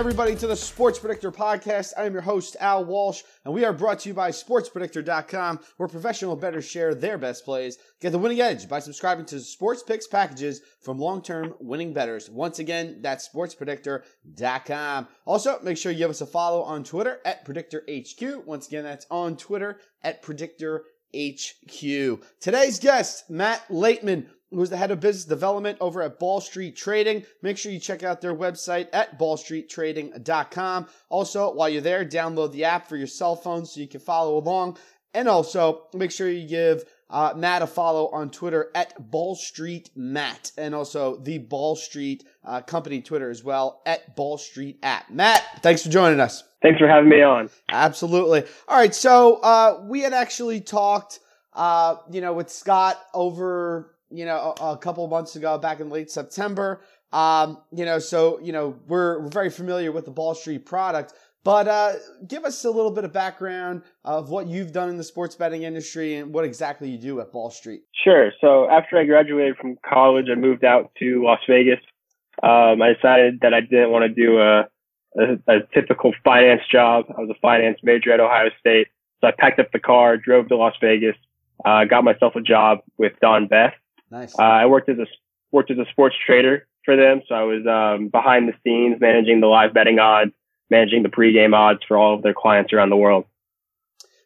Everybody, to the Sports Predictor Podcast. I am your host, Al Walsh, and we are brought to you by SportsPredictor.com, where professional bettors share their best plays. Get the winning edge by subscribing to Sports Picks packages from long term winning bettors. Once again, that's SportsPredictor.com. Also, make sure you give us a follow on Twitter at PredictorHQ. Once again, that's on Twitter at PredictorHQ. Today's guest, Matt Laitman who's the head of business development over at Ball Street Trading. Make sure you check out their website at ballstreettrading.com. Also, while you're there, download the app for your cell phone so you can follow along. And also, make sure you give uh, Matt a follow on Twitter at Ball Street Matt, and also the Ball Street uh, company Twitter as well at Ball Street app. Matt, thanks for joining us. Thanks for having me on. Absolutely. All right, so uh, we had actually talked, uh, you know, with Scott over you know, a, a couple months ago, back in late September. Um, you know, so you know we're, we're very familiar with the Ball Street product, but uh, give us a little bit of background of what you've done in the sports betting industry and what exactly you do at Ball Street. Sure. So after I graduated from college, I moved out to Las Vegas. Um, I decided that I didn't want to do a, a, a typical finance job. I was a finance major at Ohio State, so I packed up the car, drove to Las Vegas, uh, got myself a job with Don Best Nice. Uh, I worked as a worked as a sports trader for them, so I was um, behind the scenes managing the live betting odds, managing the pregame odds for all of their clients around the world.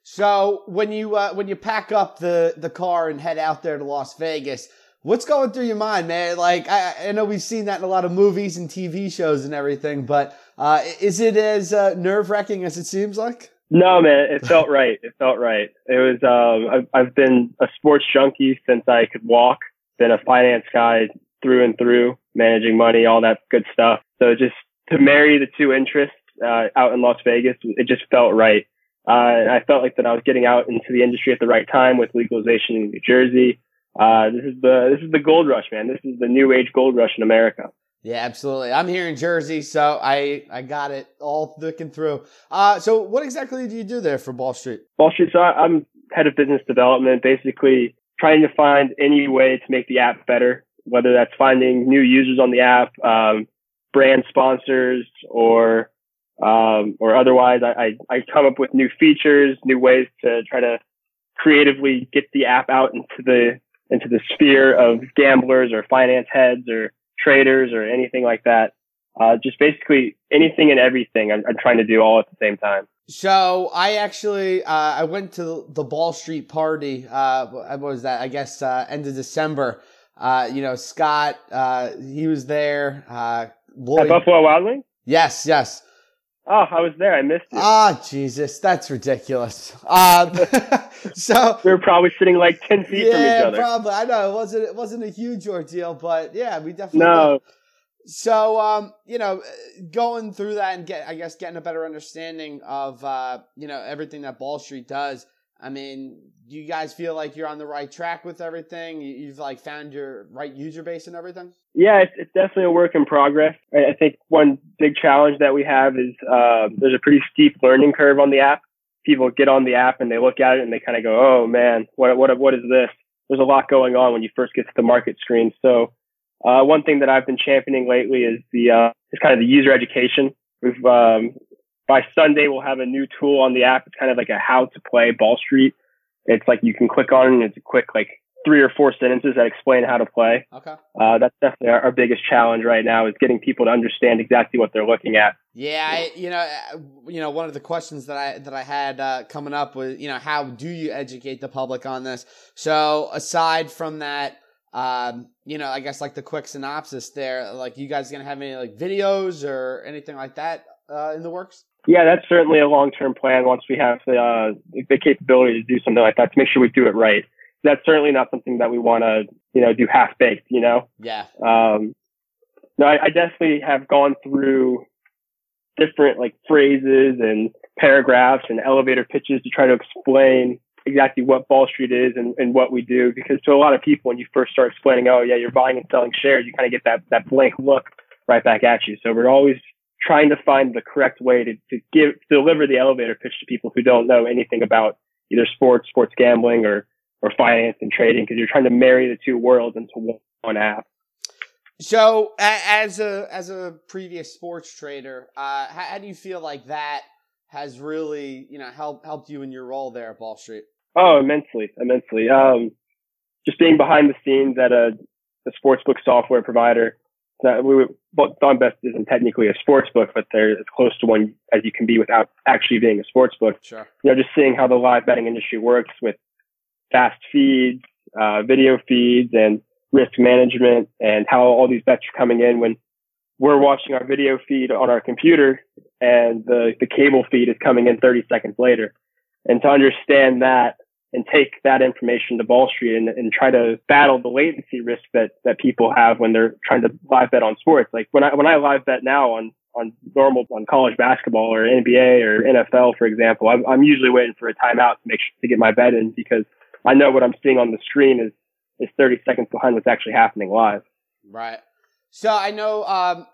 So when you uh, when you pack up the the car and head out there to Las Vegas, what's going through your mind, man? Like I, I know we've seen that in a lot of movies and TV shows and everything, but uh, is it as uh, nerve wracking as it seems like? No, man, it felt right. It felt right. It was. Um, I've, I've been a sports junkie since I could walk been a finance guy through and through, managing money, all that good stuff. So just to marry the two interests uh, out in Las Vegas, it just felt right. Uh, I felt like that I was getting out into the industry at the right time with legalization in New Jersey. Uh, this is the this is the gold rush, man. This is the new age gold rush in America. Yeah, absolutely. I'm here in Jersey, so I I got it all looking through. Uh, so what exactly do you do there for Ball Street? Ball Street. So I'm head of business development. Basically, trying to find any way to make the app better, whether that's finding new users on the app, um, brand sponsors, or um, or otherwise. I, I, I come up with new features, new ways to try to creatively get the app out into the into the sphere of gamblers or finance heads or traders or anything like that. Uh, just basically anything and everything I'm, I'm trying to do all at the same time. So I actually uh, I went to the Ball Street party. Uh, what was that? I guess uh, end of December. Uh, you know, Scott, uh, he was there. Uh, Lloyd. At Buffalo Wild Wings. Yes, yes. Oh, I was there. I missed it. Ah, oh, Jesus, that's ridiculous. Um, so we were probably sitting like ten feet yeah, from each other. probably. I know it wasn't. It wasn't a huge ordeal, but yeah, we definitely. No. Did. So, um, you know, going through that and get, I guess, getting a better understanding of, uh, you know, everything that Ball Street does. I mean, do you guys feel like you're on the right track with everything? You've like found your right user base and everything? Yeah, it's, it's definitely a work in progress. I think one big challenge that we have is uh, there's a pretty steep learning curve on the app. People get on the app and they look at it and they kind of go, "Oh man, what what what is this?" There's a lot going on when you first get to the market screen. So uh, one thing that I've been championing lately is the uh, is kind of the user education. We've um, by Sunday we'll have a new tool on the app. It's kind of like a how to play Ball Street. It's like you can click on it and it's a quick like three or four sentences that explain how to play. Okay. Uh, that's definitely our, our, biggest challenge right now is getting people to understand exactly what they're looking at. Yeah, I, you know, uh, you know, one of the questions that I that I had uh, coming up was, you know, how do you educate the public on this? So aside from that, um, you know, I guess like the quick synopsis there, like you guys gonna have any like videos or anything like that uh, in the works? Yeah, that's certainly a long term plan. Once we have the uh, the capability to do something like that, to make sure we do it right. That's certainly not something that we want to, you know, do half baked. You know. Yeah. Um, no, I, I definitely have gone through different like phrases and paragraphs and elevator pitches to try to explain exactly what Ball Street is and, and what we do. Because to a lot of people, when you first start explaining, oh yeah, you're buying and selling shares, you kind of get that that blank look right back at you. So we're always trying to find the correct way to, to give deliver the elevator pitch to people who don't know anything about either sports, sports gambling, or or finance and trading, because you're trying to marry the two worlds into one app. So, as a as a previous sports trader, uh, how, how, do you feel like that has really you know helped helped you in your role there at Ball Street? Oh, immensely, immensely. Um, just being behind the scenes at a, a sportsbook software provider. That we well, Best isn't technically a sports book, but they're as close to one as you can be without actually being a sports book. Sure. You know, just seeing how the live betting industry works with fast feeds, uh, video feeds, and risk management, and how all these bets are coming in when we're watching our video feed on our computer and the, the cable feed is coming in 30 seconds later. And to understand that and take that information to Ball Street and, and try to battle the latency risk that, that people have when they're trying to live bet on sports. Like when I, when I live bet now on, on normal, on college basketball or NBA or NFL, for example, I'm, I'm usually waiting for a timeout to make sure to get my bet in because I know what I'm seeing on the screen is, is 30 seconds behind what's actually happening live. Right. So I know, um,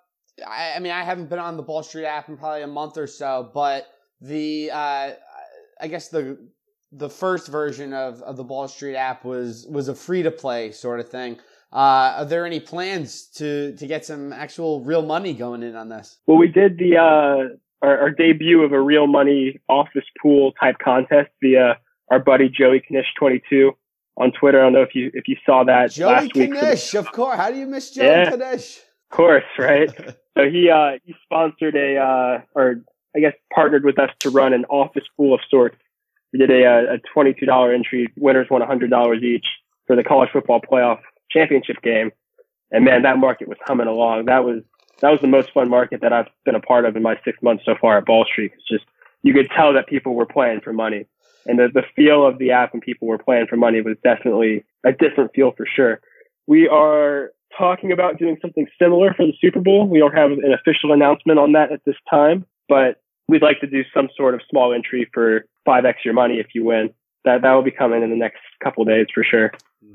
I, I mean, I haven't been on the Ball Street app in probably a month or so, but the, uh, I guess the the first version of, of the Ball Street app was was a free to play sort of thing. Uh, are there any plans to to get some actual real money going in on this? Well, we did the uh, our, our, debut of a real money office pool type contest via our buddy Joey Knish twenty two on Twitter. I don't know if you if you saw that Joey last week. Knish, of course. How do you miss Joey yeah, Knish? Of course, right? so he uh, he sponsored a uh, or I guess partnered with us to run an office pool of sorts we did a, a $22 entry. Winners won $100 each for the college football playoff championship game. And man, that market was humming along. That was, that was the most fun market that I've been a part of in my six months so far at Ball Street. It's just, you could tell that people were playing for money. And the, the feel of the app when people were playing for money was definitely a different feel for sure. We are talking about doing something similar for the Super Bowl. We don't have an official announcement on that at this time, but we'd like to do some sort of small entry for five x your money if you win. That that will be coming in the next couple days for sure.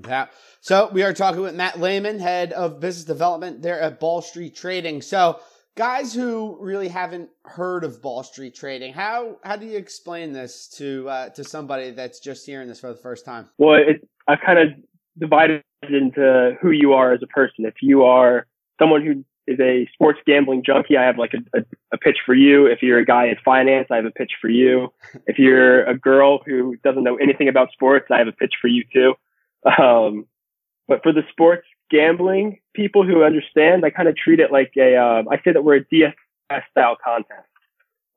Yeah. So we are talking with Matt Lehman, head of business development there at Ball Street Trading. So guys who really haven't heard of Ball Street Trading, how how do you explain this to uh, to somebody that's just hearing this for the first time? Well, it, I've kind of divided it into who you are as a person. If you are someone who is a sports gambling junkie, I have like a, a, a, pitch for you. If you're a guy in finance, I have a pitch for you. If you're a girl who doesn't know anything about sports, I have a pitch for you too. Um, but for the sports gambling people who understand, I kind of treat it like a, uh, I say that we're a DFS style contest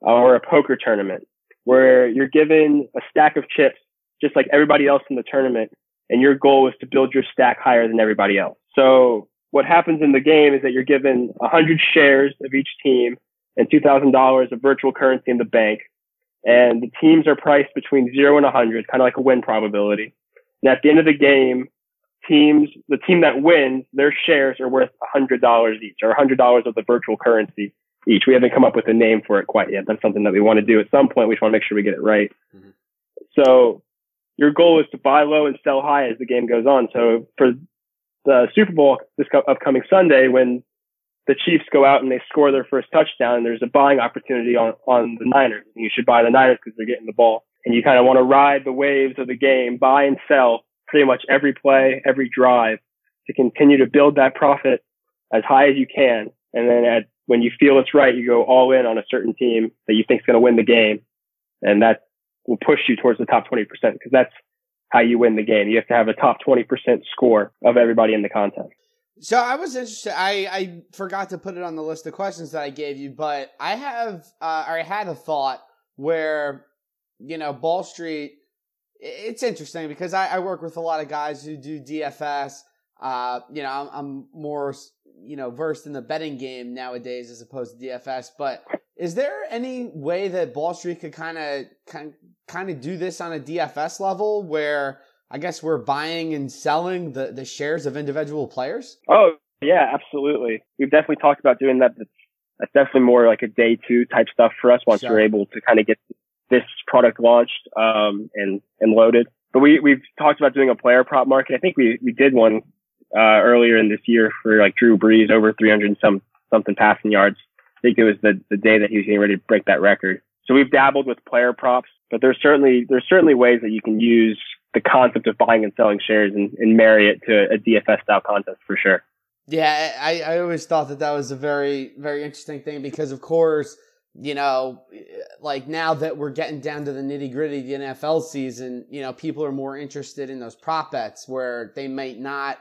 or a poker tournament where you're given a stack of chips just like everybody else in the tournament. And your goal is to build your stack higher than everybody else. So what happens in the game is that you're given 100 shares of each team and $2,000 of virtual currency in the bank. And the teams are priced between zero and 100, kind of like a win probability. And at the end of the game, teams, the team that wins, their shares are worth $100 each or $100 of the virtual currency each. We haven't come up with a name for it quite yet. That's something that we want to do at some point. We just want to make sure we get it right. Mm-hmm. So your goal is to buy low and sell high as the game goes on. So for the Super Bowl this upcoming Sunday when the Chiefs go out and they score their first touchdown and there's a buying opportunity on, on the Niners. And you should buy the Niners because they're getting the ball. And you kind of want to ride the waves of the game, buy and sell pretty much every play, every drive to continue to build that profit as high as you can. And then at, when you feel it's right, you go all in on a certain team that you think is going to win the game. And that will push you towards the top 20% because that's how you win the game. You have to have a top 20% score of everybody in the contest. So I was interested. I, I forgot to put it on the list of questions that I gave you, but I have, uh, I had a thought where, you know, Ball Street, it's interesting because I, I work with a lot of guys who do DFS. Uh, you know, I'm, I'm more, you know, versed in the betting game nowadays as opposed to DFS, but is there any way that Ball Street could kind of kind kind of do this on a DFS level where I guess we're buying and selling the the shares of individual players? Oh yeah, absolutely. We've definitely talked about doing that. That's, that's definitely more like a day two type stuff for us once sure. we're able to kind of get this product launched um, and and loaded. But we we've talked about doing a player prop market. I think we we did one uh, earlier in this year for like Drew Brees over 300 some something passing yards. I think it was the, the day that he was getting ready to break that record. So we've dabbled with player props, but there's certainly there's certainly ways that you can use the concept of buying and selling shares and, and marry it to a DFS style contest for sure. Yeah, I, I always thought that that was a very, very interesting thing because, of course, you know, like now that we're getting down to the nitty gritty of the NFL season, you know, people are more interested in those prop bets where they might not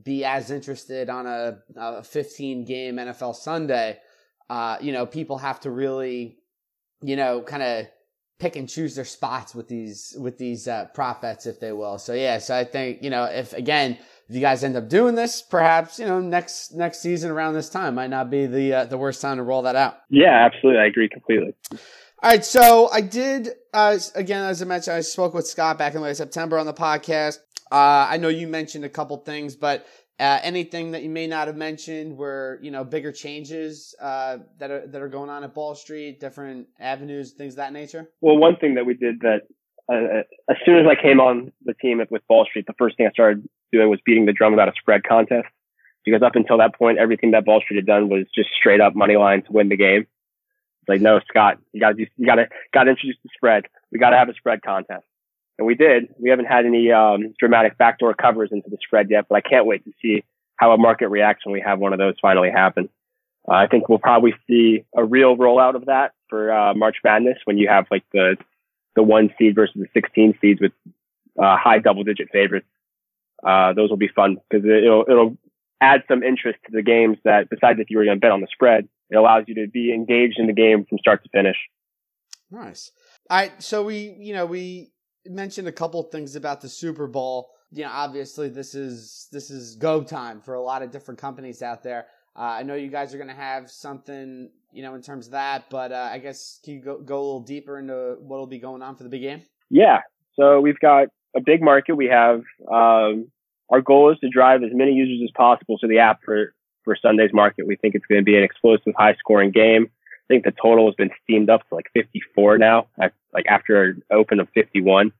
be as interested on a, a 15 game NFL Sunday. Uh, you know, people have to really, you know, kind of pick and choose their spots with these with these uh, prop bets, if they will. So yeah, so I think you know if again if you guys end up doing this, perhaps you know next next season around this time might not be the uh, the worst time to roll that out. Yeah, absolutely, I agree completely. All right, so I did uh, again as I mentioned, I spoke with Scott back in late September on the podcast. Uh, I know you mentioned a couple things, but uh, anything that you may not have mentioned were you know bigger changes uh, that are that are going on at Ball Street, different avenues, things of that nature. Well, one thing that we did that uh, as soon as I came on the team with Ball Street, the first thing I started doing was beating the drum about a spread contest. Because up until that point, everything that Ball Street had done was just straight up money line to win the game. It's like, no, Scott, you gotta do, you gotta, gotta introduce the spread. We gotta have a spread contest. And we did. We haven't had any, um, dramatic backdoor covers into the spread yet, but I can't wait to see how a market reacts when we have one of those finally happen. Uh, I think we'll probably see a real rollout of that for, uh, March Madness when you have like the, the one seed versus the 16 seeds with, uh, high double digit favorites uh, those will be fun because it'll it'll add some interest to the games that besides if you were going to bet on the spread, it allows you to be engaged in the game from start to finish. Nice. All right, so we you know we mentioned a couple things about the Super Bowl. You know, obviously this is this is go time for a lot of different companies out there. Uh, I know you guys are going to have something, you know, in terms of that, but uh, I guess can you go, go a little deeper into what will be going on for the big game? Yeah. So we've got a big market. We have um, our goal is to drive as many users as possible to the app for for Sunday's market. We think it's going to be an explosive, high scoring game. I think the total has been steamed up to like 54 now, like after an open of 51.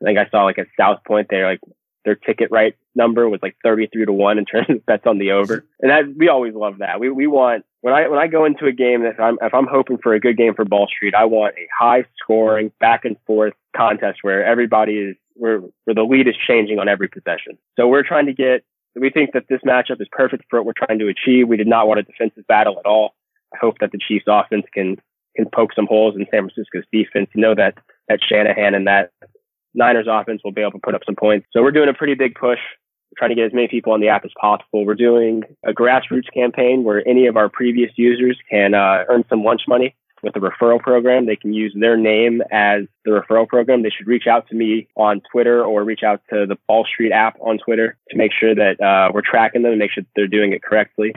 I think I saw like at South Point there, like their ticket right number was like 33 to one in terms of bets on the over. And that, we always love that. We, we want, when I, when I go into a game, if I'm, if I'm hoping for a good game for Ball Street, I want a high scoring back and forth contest where everybody is where, where the lead is changing on every possession. So we're trying to get, we think that this matchup is perfect for what we're trying to achieve. We did not want a defensive battle at all. I hope that the Chiefs offense can, can poke some holes in San Francisco's defense. You know that, that Shanahan and that Niners offense will be able to put up some points. So we're doing a pretty big push. We're trying to get as many people on the app as possible. We're doing a grassroots campaign where any of our previous users can uh, earn some lunch money with the referral program. They can use their name as the referral program. They should reach out to me on Twitter or reach out to the Ball Street app on Twitter to make sure that uh, we're tracking them and make sure they're doing it correctly.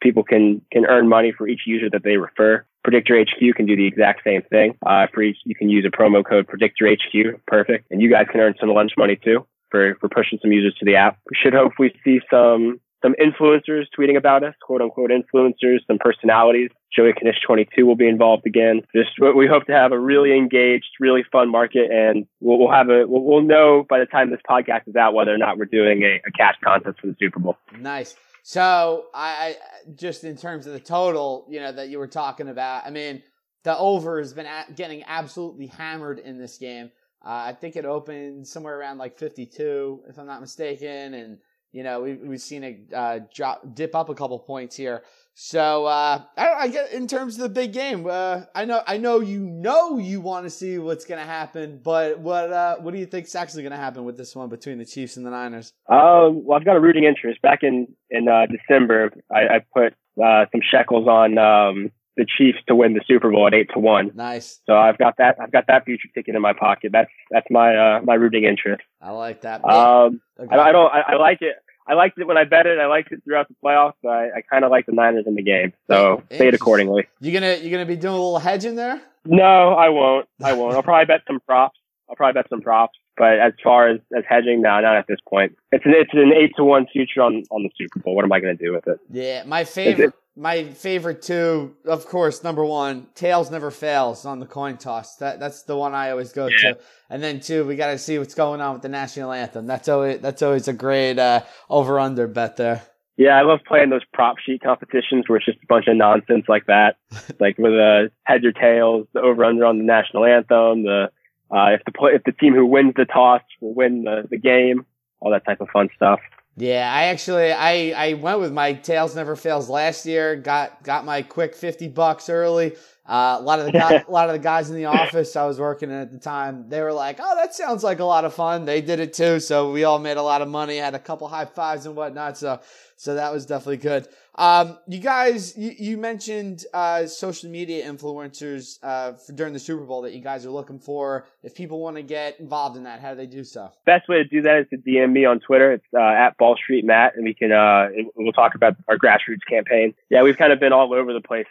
People can can earn money for each user that they refer. Predictor HQ can do the exact same thing. Uh, for each, you can use a promo code Predictor HQ. Perfect, and you guys can earn some lunch money too for for pushing some users to the app. We should hopefully see some some influencers tweeting about us, quote unquote influencers, some personalities. Joey Knish 22 will be involved again. Just we hope to have a really engaged, really fun market, and we'll, we'll have a we'll, we'll, know by the time this podcast is out whether or not we're doing a, a cash contest for the Super Bowl. Nice. So I I just in terms of the total, you know, that you were talking about. I mean, the over has been getting absolutely hammered in this game. Uh, I think it opened somewhere around like 52, if I'm not mistaken, and you know, we've, we've seen it uh, drop, dip up a couple points here. So uh, I, I get in terms of the big game. Uh, I know, I know, you know, you want to see what's going to happen, but what uh, what do you think's actually going to happen with this one between the Chiefs and the Niners? Um, well, I've got a rooting interest. Back in in uh, December, I, I put uh, some shekels on um, the Chiefs to win the Super Bowl at eight to one. Nice. So I've got that. I've got that future ticket in my pocket. That's that's my uh, my rooting interest. I like that. Um, okay. I, I, don't. I, I, like it. I liked it when I bet it. I liked it throughout the playoffs. I, I kind of like the Niners in the game. So it accordingly. You gonna you gonna be doing a little hedging there? No, I won't. I won't. I'll probably bet some props. I'll probably bet some props. But as far as, as hedging, no, not at this point. It's an it's an eight to one future on on the Super Bowl. What am I going to do with it? Yeah, my favorite my favorite two, of course, number one, tails never fails on the coin toss. That that's the one I always go yeah. to. And then two, we got to see what's going on with the national anthem. That's always that's always a great uh, over under bet there. Yeah, I love playing those prop sheet competitions where it's just a bunch of nonsense like that, like with the uh, heads or tails, the over under on the national anthem, the uh, if the play, if the team who wins the toss will win the, the game, all that type of fun stuff. Yeah, I actually I I went with my tails never fails last year. Got got my quick fifty bucks early. Uh, a lot of the guys, a lot of the guys in the office I was working in at the time, they were like, "Oh, that sounds like a lot of fun." They did it too, so we all made a lot of money. Had a couple high fives and whatnot. So so that was definitely good. Um, you guys, you, you mentioned uh, social media influencers uh, for, during the Super Bowl that you guys are looking for. If people want to get involved in that, how do they do so? Best way to do that is to DM me on Twitter. It's uh, at Ball Street Matt, and we can uh, we'll talk about our grassroots campaign. Yeah, we've kind of been all over the place,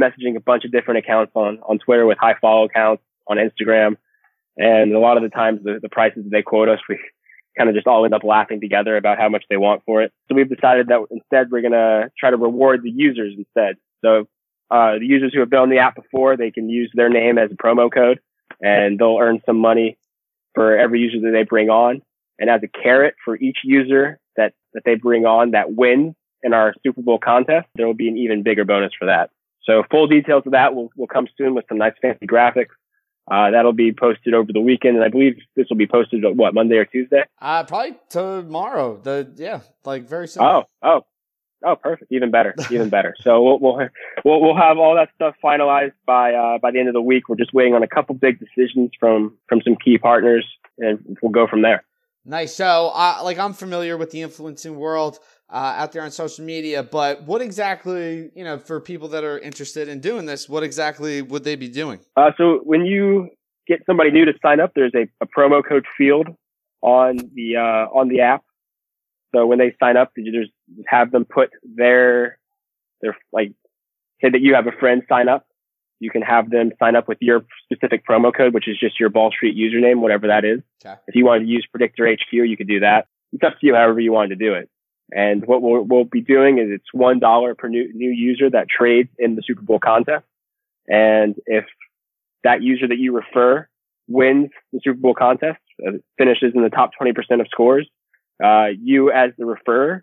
messaging a bunch of different accounts on on Twitter with high follow accounts on Instagram, and a lot of the times the, the prices they quote us, we kind of just all end up laughing together about how much they want for it. So we've decided that instead we're going to try to reward the users instead. So uh, the users who have been on the app before, they can use their name as a promo code and they'll earn some money for every user that they bring on. And as a carrot for each user that, that they bring on that wins in our Super Bowl contest, there will be an even bigger bonus for that. So full details of that will, will come soon with some nice fancy graphics. Uh, that'll be posted over the weekend, and I believe this will be posted what Monday or Tuesday. Uh, probably tomorrow. The yeah, like very soon. Oh, oh, oh, perfect. Even better, even better. So we'll, we'll we'll we'll have all that stuff finalized by uh, by the end of the week. We're just waiting on a couple big decisions from from some key partners, and we'll go from there. Nice. So, uh, like, I'm familiar with the influencing world uh, out there on social media, but what exactly, you know, for people that are interested in doing this, what exactly would they be doing? Uh, so when you get somebody new to sign up, there's a, a promo code field on the uh, on the app. So when they sign up, you just have them put their their like say that you have a friend sign up. You can have them sign up with your specific promo code, which is just your Ball Street username, whatever that is. Okay. If you want to use Predictor HQ, you could do that. It's up to you, however you want to do it. And what we'll, we'll be doing is it's one dollar per new, new user that trades in the Super Bowl contest. And if that user that you refer wins the Super Bowl contest, uh, finishes in the top 20% of scores, uh, you as the referrer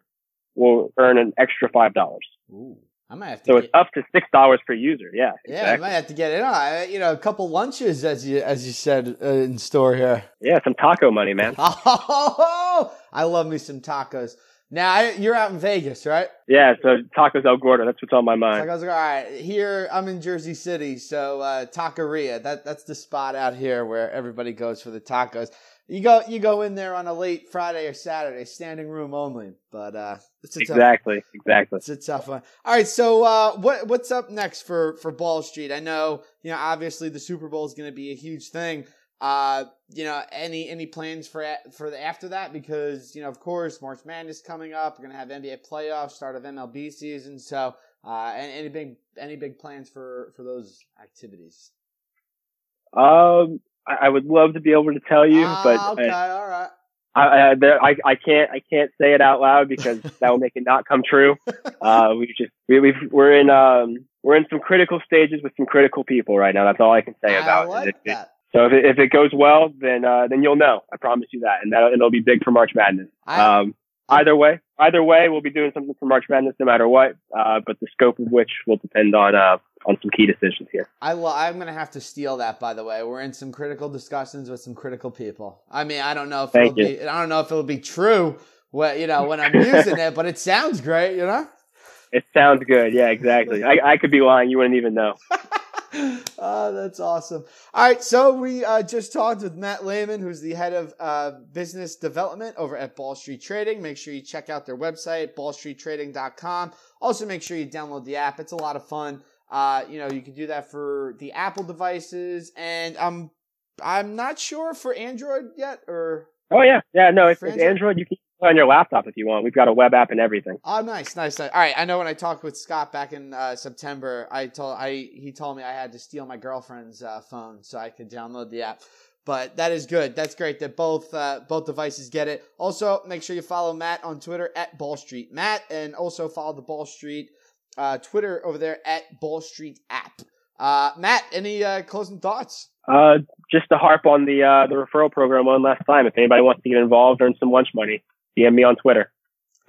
will earn an extra $5. Ooh. I might have to. So get, it's up to six dollars per user. Yeah. Yeah, exactly. I might have to get it on. You know, a couple lunches, as you as you said, uh, in store here. Yeah, some taco money, man. Oh, I love me some tacos. Now you're out in Vegas, right? Yeah, so tacos El Gordo. That's what's on my mind. I like, all right, here I'm in Jersey City, so uh, Taqueria. That that's the spot out here where everybody goes for the tacos. You go you go in there on a late Friday or Saturday, standing room only. But uh, it's a exactly tough, exactly. It's a tough one. All right, so uh, what what's up next for for Ball Street? I know you know obviously the Super Bowl is going to be a huge thing. Uh, you know, any any plans for for the, after that? Because you know, of course, March Madness coming up. We're gonna have NBA playoffs, start of MLB season. So, uh, any big any big plans for for those activities? Um, I, I would love to be able to tell you, ah, but okay, I, all right. I, I, I, I can't I can't say it out loud because that will make it not come true. Uh, we just we, we've we're in um we're in some critical stages with some critical people right now. That's all I can say about like it. That. So if it, if it goes well, then uh, then you'll know. I promise you that, and that it'll be big for March Madness. I, um, either way, either way, we'll be doing something for March Madness no matter what. Uh, but the scope of which will depend on uh, on some key decisions here. I lo- I'm gonna have to steal that. By the way, we're in some critical discussions with some critical people. I mean, I don't know if Thank it'll you. be. I don't know if it'll be true. What you know when I'm using it, but it sounds great. You know. It sounds good. Yeah, exactly. I, I could be lying. You wouldn't even know. oh, that's awesome. All right, so we uh, just talked with Matt Lehman, who's the head of uh, business development over at Ball Street Trading. Make sure you check out their website, ballstreettrading.com. Also, make sure you download the app. It's a lot of fun. Uh, you know, you can do that for the Apple devices, and I'm I'm not sure for Android yet, or oh yeah, yeah, no, it's, it's Android. You can on your laptop if you want. We've got a web app and everything. Oh, nice, nice, nice. All right, I know when I talked with Scott back in uh, September, I told I he told me I had to steal my girlfriend's uh, phone so I could download the app. But that is good. That's great that both uh, both devices get it. Also, make sure you follow Matt on Twitter at Ball Street Matt, and also follow the Ball Street uh, Twitter over there at Ball Street App. Uh, Matt, any uh, closing thoughts? just to harp on the the referral program one last time. If anybody wants to get involved, earn some lunch money DM me on Twitter.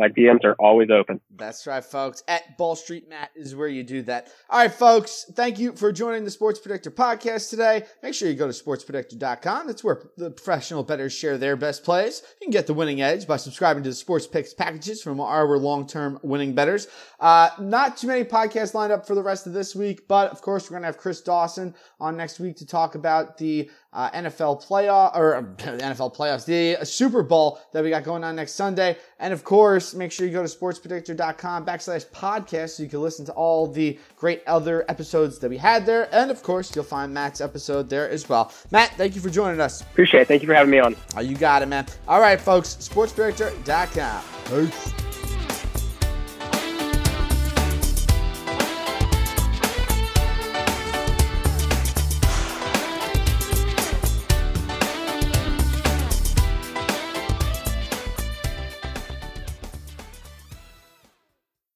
My DMs are always open. That's right, folks. At Ball Street Matt is where you do that. All right, folks. Thank you for joining the Sports Predictor podcast today. Make sure you go to sportspredictor.com. That's where the professional bettors share their best plays. You can get the winning edge by subscribing to the Sports Picks packages from our long-term winning bettors. Uh, not too many podcasts lined up for the rest of this week, but of course we're going to have Chris Dawson on next week to talk about the uh, NFL playoff or uh, NFL playoffs, the Super Bowl that we got going on next Sunday. And of course, make sure you go to sportspredictor.com backslash podcast so you can listen to all the great other episodes that we had there. And of course, you'll find Matt's episode there as well. Matt, thank you for joining us. Appreciate it. Thank you for having me on. Oh, you got it, man. All right, folks, sportspredictor.com. Peace.